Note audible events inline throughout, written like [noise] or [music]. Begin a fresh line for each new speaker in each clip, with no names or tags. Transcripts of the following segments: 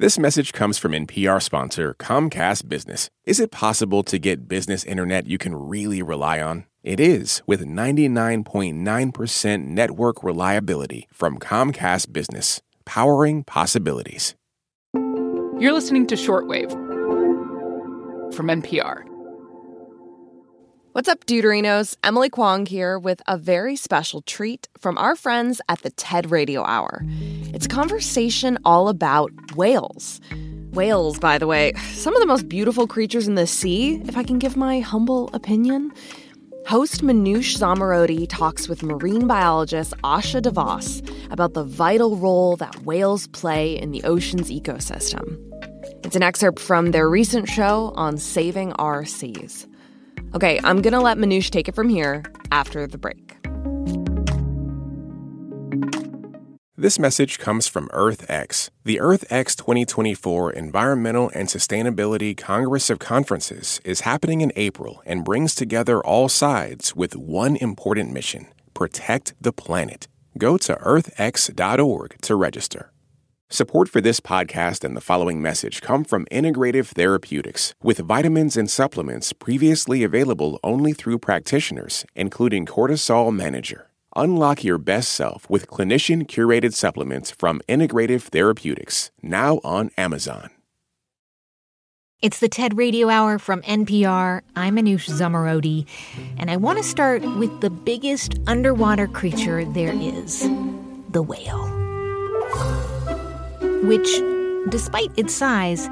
This message comes from NPR sponsor Comcast Business. Is it possible to get business internet you can really rely on? It is with 99.9% network reliability from Comcast Business, powering possibilities.
You're listening to Shortwave from NPR.
What's up, Deuterinos? Emily Kwong here with a very special treat from our friends at the TED Radio Hour. It's a conversation all about whales. Whales, by the way, some of the most beautiful creatures in the sea, if I can give my humble opinion. Host Manoush Zomorodi talks with marine biologist Asha de Vos about the vital role that whales play in the ocean's ecosystem. It's an excerpt from their recent show on saving our seas. Okay, I'm gonna let Manoush take it from here after the break.
This message comes from EarthX. The EarthX 2024 Environmental and Sustainability Congress of Conferences is happening in April and brings together all sides with one important mission protect the planet. Go to earthx.org to register. Support for this podcast and the following message come from Integrative Therapeutics, with vitamins and supplements previously available only through practitioners, including Cortisol Manager. Unlock your best self with clinician curated supplements from Integrative Therapeutics, now on Amazon.
It's the TED Radio Hour from NPR. I'm Manoush Zomorodi, and I want to start with the biggest underwater creature there is the whale which, despite its size,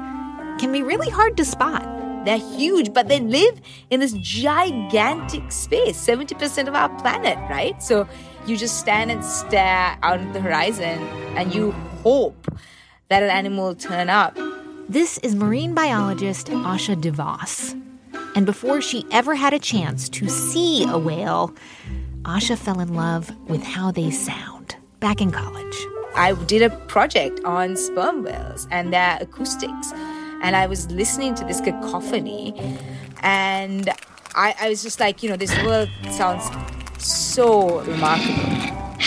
can be really hard to spot.
They're huge, but they live in this gigantic space, 70% of our planet, right? So you just stand and stare out at the horizon and you hope that an animal will turn up.
This is marine biologist Asha de Vos. And before she ever had a chance to see a whale, Asha fell in love with how they sound back in college.
I did a project on sperm whales and their acoustics. And I was listening to this cacophony. And I, I was just like, you know, this world sounds so remarkable.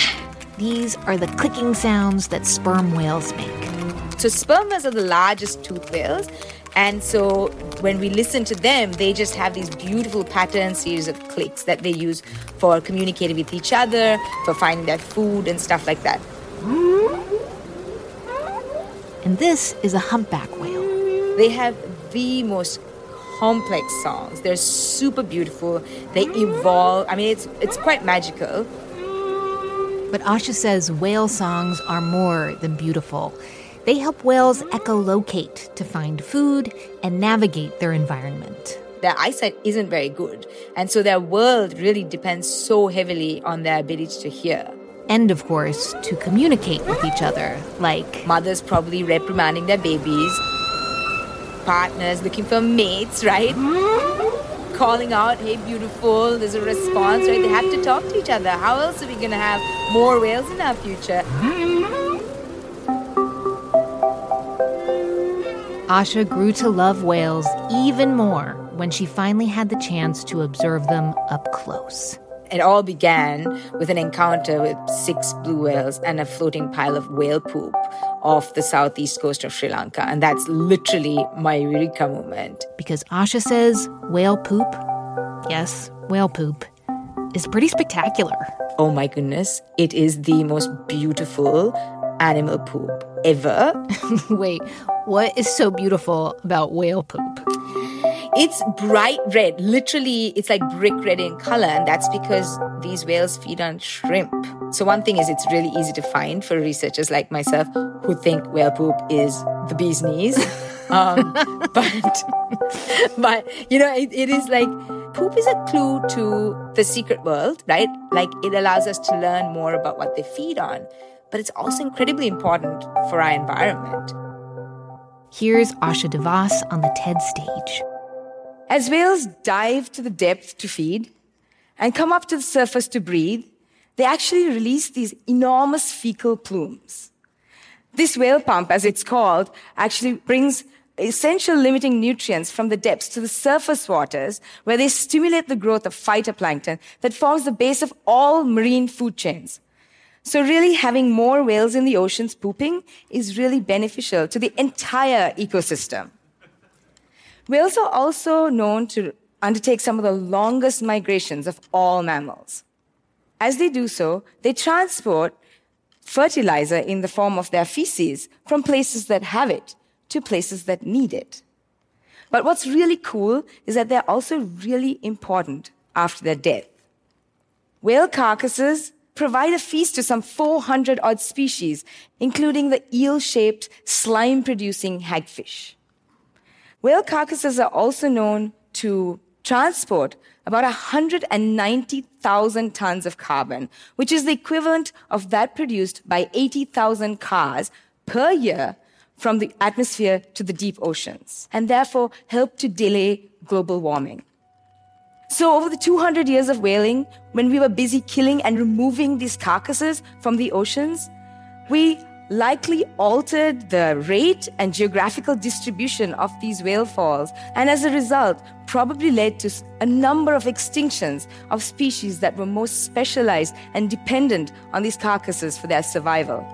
These are the clicking sounds that sperm whales make.
So, sperm whales are the largest toothed whales. And so, when we listen to them, they just have these beautiful pattern series of clicks that they use for communicating with each other, for finding their food, and stuff like that.
And this is a humpback whale.
They have the most complex songs. They're super beautiful. They evolve. I mean, it's it's quite magical.
But Asha says whale songs are more than beautiful. They help whales echolocate to find food and navigate their environment.
Their eyesight isn't very good, and so their world really depends so heavily on their ability to hear
and, of course, to communicate with each other, like
mothers probably reprimanding their babies, partners looking for mates, right? Calling out, hey, beautiful, there's a response, right? They have to talk to each other. How else are we going to have more whales in our future?
Asha grew to love whales even more when she finally had the chance to observe them up close.
It all began with an encounter with six blue whales and a floating pile of whale poop off the southeast coast of Sri Lanka. And that's literally my eureka moment.
Because Asha says whale poop, yes, whale poop, is pretty spectacular.
Oh my goodness. It is the most beautiful animal poop ever. [laughs]
Wait, what is so beautiful about whale poop?
It's bright red. Literally, it's like brick red in color. And that's because these whales feed on shrimp. So, one thing is, it's really easy to find for researchers like myself who think whale poop is the bee's knees. [laughs] um, but, but, you know, it, it is like poop is a clue to the secret world, right? Like, it allows us to learn more about what they feed on. But it's also incredibly important for our environment.
Here's Asha de Vos on the TED stage.
As whales dive to the depth to feed and come up to the surface to breathe, they actually release these enormous fecal plumes. This whale pump, as it's called, actually brings essential limiting nutrients from the depths to the surface waters where they stimulate the growth of phytoplankton that forms the base of all marine food chains. So, really, having more whales in the oceans pooping is really beneficial to the entire ecosystem. Whales are also known to undertake some of the longest migrations of all mammals. As they do so, they transport fertilizer in the form of their feces from places that have it to places that need it. But what's really cool is that they're also really important after their death. Whale carcasses provide a feast to some 400 odd species, including the eel shaped, slime producing hagfish. Whale carcasses are also known to transport about 190,000 tons of carbon, which is the equivalent of that produced by 80,000 cars per year from the atmosphere to the deep oceans, and therefore help to delay global warming. So, over the 200 years of whaling, when we were busy killing and removing these carcasses from the oceans, we likely altered the rate and geographical distribution of these whale falls, and as a result, probably led to a number of extinctions of species that were most specialized and dependent on these carcasses for their survival.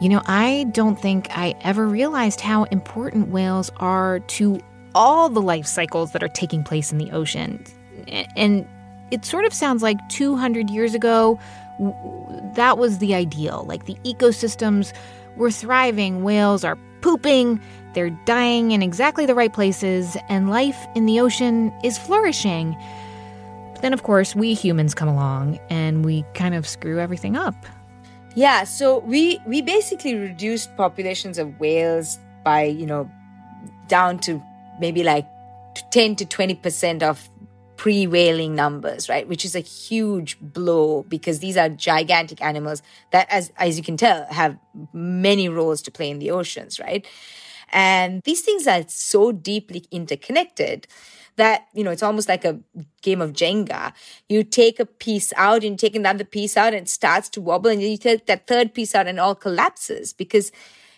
You know, I don't think I ever realized how important whales are to all the life cycles that are taking place in the ocean. And it sort of sounds like 200 years ago, that was the ideal. Like the ecosystems were thriving, whales are pooping, they're dying in exactly the right places, and life in the ocean is flourishing. But then, of course, we humans come along and we kind of screw everything up.
Yeah, so we we basically reduced populations of whales by, you know, down to maybe like 10 to 20% of pre whaling numbers, right? Which is a huge blow because these are gigantic animals that, as, as you can tell, have many roles to play in the oceans, right? And these things are so deeply interconnected that, you know, it's almost like a game of Jenga. You take a piece out and you take another piece out and it starts to wobble and you take that third piece out and all collapses because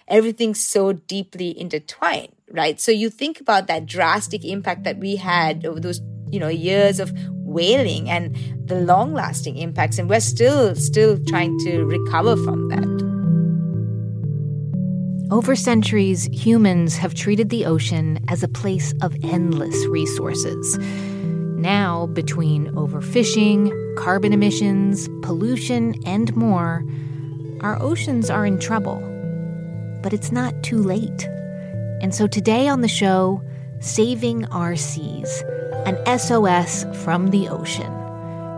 everything's so deeply intertwined, right? So you think about that drastic impact that we had over those, you know, years of whaling and the long lasting impacts. And we're still, still trying to recover from that.
Over centuries, humans have treated the ocean as a place of endless resources. Now, between overfishing, carbon emissions, pollution, and more, our oceans are in trouble but it's not too late. And so today on the show, Saving Our Seas, an SOS from the ocean.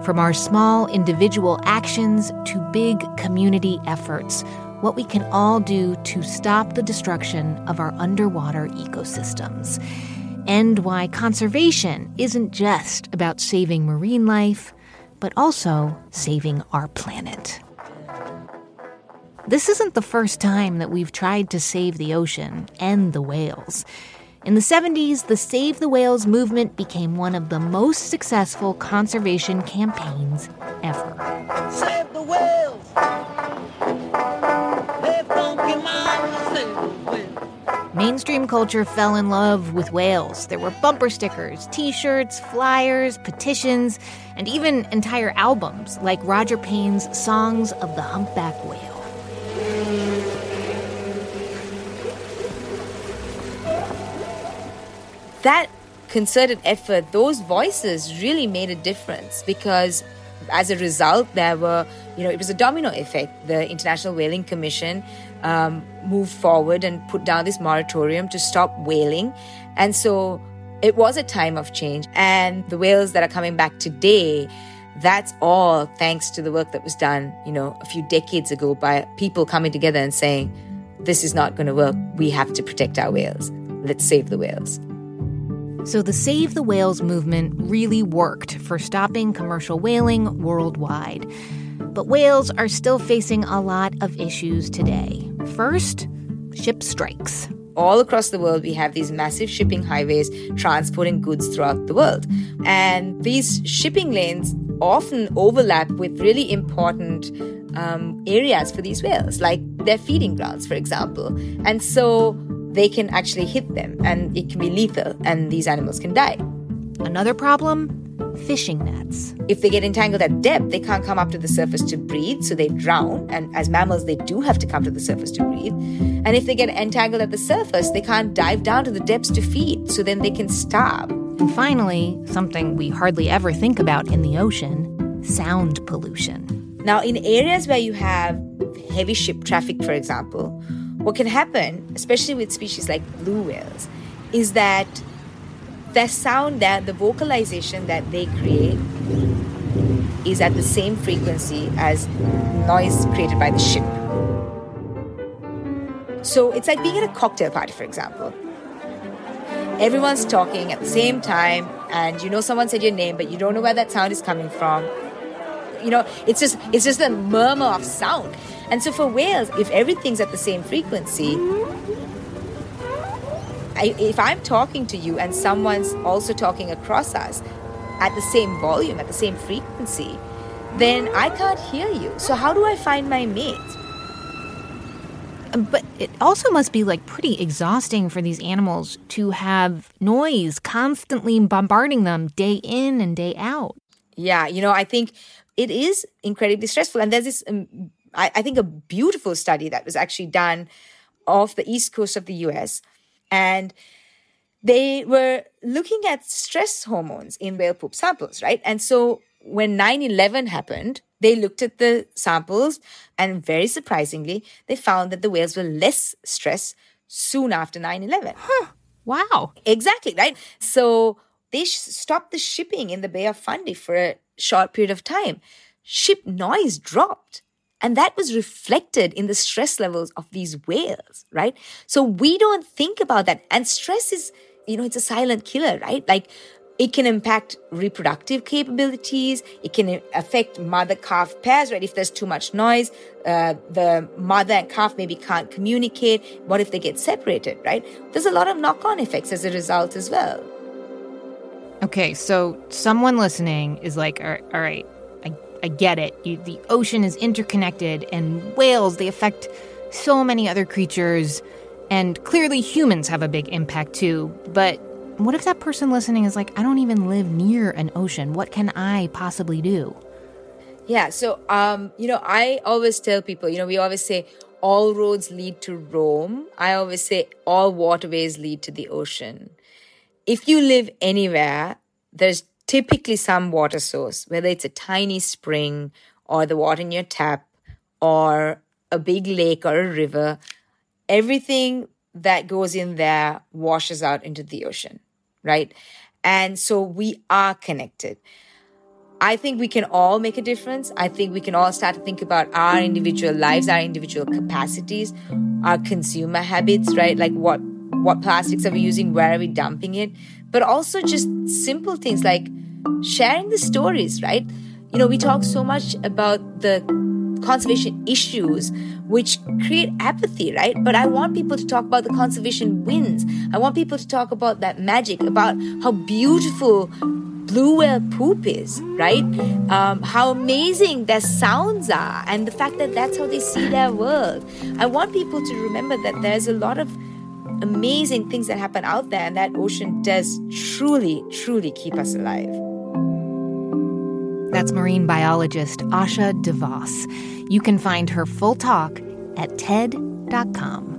From our small individual actions to big community efforts, what we can all do to stop the destruction of our underwater ecosystems. And why conservation isn't just about saving marine life, but also saving our planet. This isn't the first time that we've tried to save the ocean and the whales. In the 70s, the Save the Whales movement became one of the most successful conservation campaigns ever. Save the whales! Mainstream culture fell in love with whales. There were bumper stickers, t shirts, flyers, petitions, and even entire albums like Roger Payne's Songs of the Humpback Whale.
That concerted effort, those voices really made a difference because as a result, there were, you know, it was a domino effect. The International Whaling Commission um, moved forward and put down this moratorium to stop whaling. And so it was a time of change. And the whales that are coming back today, that's all thanks to the work that was done, you know, a few decades ago by people coming together and saying, this is not going to work. We have to protect our whales. Let's save the whales.
So the Save the Whales movement really worked for stopping commercial whaling worldwide. But whales are still facing a lot of issues today. First, ship strikes.
All across the world, we have these massive shipping highways transporting goods throughout the world. And these shipping lanes often overlap with really important um, areas for these whales, like their feeding grounds, for example. And so they can actually hit them and it can be lethal and these animals can die.
Another problem fishing nets.
If they get entangled at depth, they can't come up to the surface to breathe, so they drown. And as mammals, they do have to come to the surface to breathe. And if they get entangled at the surface, they can't dive down to the depths to feed, so then they can starve.
And finally, something we hardly ever think about in the ocean sound pollution.
Now, in areas where you have heavy ship traffic, for example, what can happen, especially with species like blue whales, is that the sound that the vocalization that they create is at the same frequency as noise created by the ship. So it's like being at a cocktail party, for example. Everyone's talking at the same time, and you know someone said your name, but you don't know where that sound is coming from. You know, it's just it's just a murmur of sound. And so for whales, if everything's at the same frequency, I, if I'm talking to you and someone's also talking across us at the same volume, at the same frequency, then I can't hear you. So how do I find my mate?
But it also must be like pretty exhausting for these animals to have noise constantly bombarding them day in and day out.
Yeah, you know, I think it is incredibly stressful. And there's this, um, I, I think, a beautiful study that was actually done off the east coast of the US. And they were looking at stress hormones in whale poop samples, right? And so when 9 11 happened, they looked at the samples and very surprisingly, they found that the whales were less stressed soon after 9 11.
Huh. Wow.
Exactly, right? So they sh- stopped the shipping in the Bay of Fundy for a short period of time. Ship noise dropped. And that was reflected in the stress levels of these whales, right? So we don't think about that. And stress is, you know, it's a silent killer, right? Like it can impact reproductive capabilities. It can affect mother calf pairs, right? If there's too much noise, uh, the mother and calf maybe can't communicate. What if they get separated, right? There's a lot of knock on effects as a result as well.
Okay, so someone listening is like, all right, I, I get it. You, the ocean is interconnected, and whales, they affect so many other creatures, and clearly humans have a big impact too. But what if that person listening is like, I don't even live near an ocean? What can I possibly do?
Yeah, so um, you know, I always tell people, you know, we always say all roads lead to Rome. I always say all waterways lead to the ocean. If you live anywhere, there's typically some water source, whether it's a tiny spring or the water in your tap or a big lake or a river, everything that goes in there washes out into the ocean, right? And so we are connected. I think we can all make a difference. I think we can all start to think about our individual lives, our individual capacities, our consumer habits, right? Like what what plastics are we using, where are we dumping it? But also just simple things like sharing the stories, right? You know, we talk so much about the conservation issues which create apathy, right? But I want people to talk about the conservation wins. I want people to talk about that magic, about how beautiful blue whale poop is, right? Um, how amazing their sounds are, and the fact that that's how they see their world. I want people to remember that there's a lot of amazing things that happen out there, and that ocean does truly, truly keep us alive.
That's marine biologist Asha de Vos. You can find her full talk at TED.com.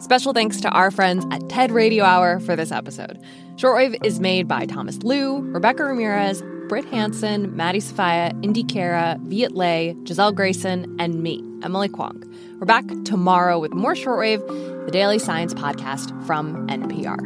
Special thanks to our friends at TED Radio Hour for this episode. Shortwave is made by Thomas Lu, Rebecca Ramirez, Brit Hanson, Maddie Sofia, Indy Cara, Viet Le, Giselle Grayson, and me, Emily Kwong. We're back tomorrow with more Shortwave, the daily science podcast from NPR.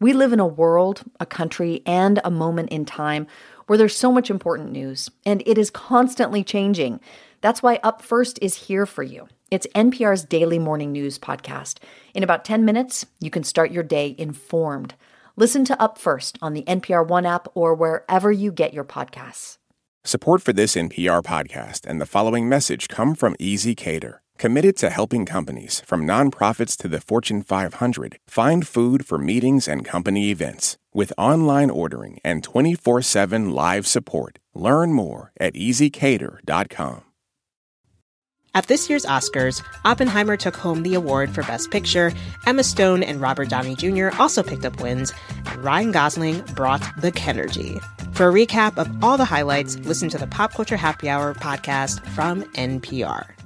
We live in a world, a country, and a moment in time where there's so much important news, and it is constantly changing. That's why Up First is here for you. It's NPR's daily morning news podcast. In about 10 minutes, you can start your day informed. Listen to Up First on the NPR One app or wherever you get your podcasts.
Support for this NPR podcast and the following message come from ezCater, committed to helping companies, from nonprofits to the Fortune 500, find food for meetings and company events. With online ordering and 24 7 live support, learn more at ezcater.com.
At this year's Oscars, Oppenheimer took home the award for Best Picture, Emma Stone and Robert Downey Jr. also picked up wins, and Ryan Gosling brought the Kenergy. For a recap of all the highlights, listen to the Pop Culture Happy Hour podcast from NPR.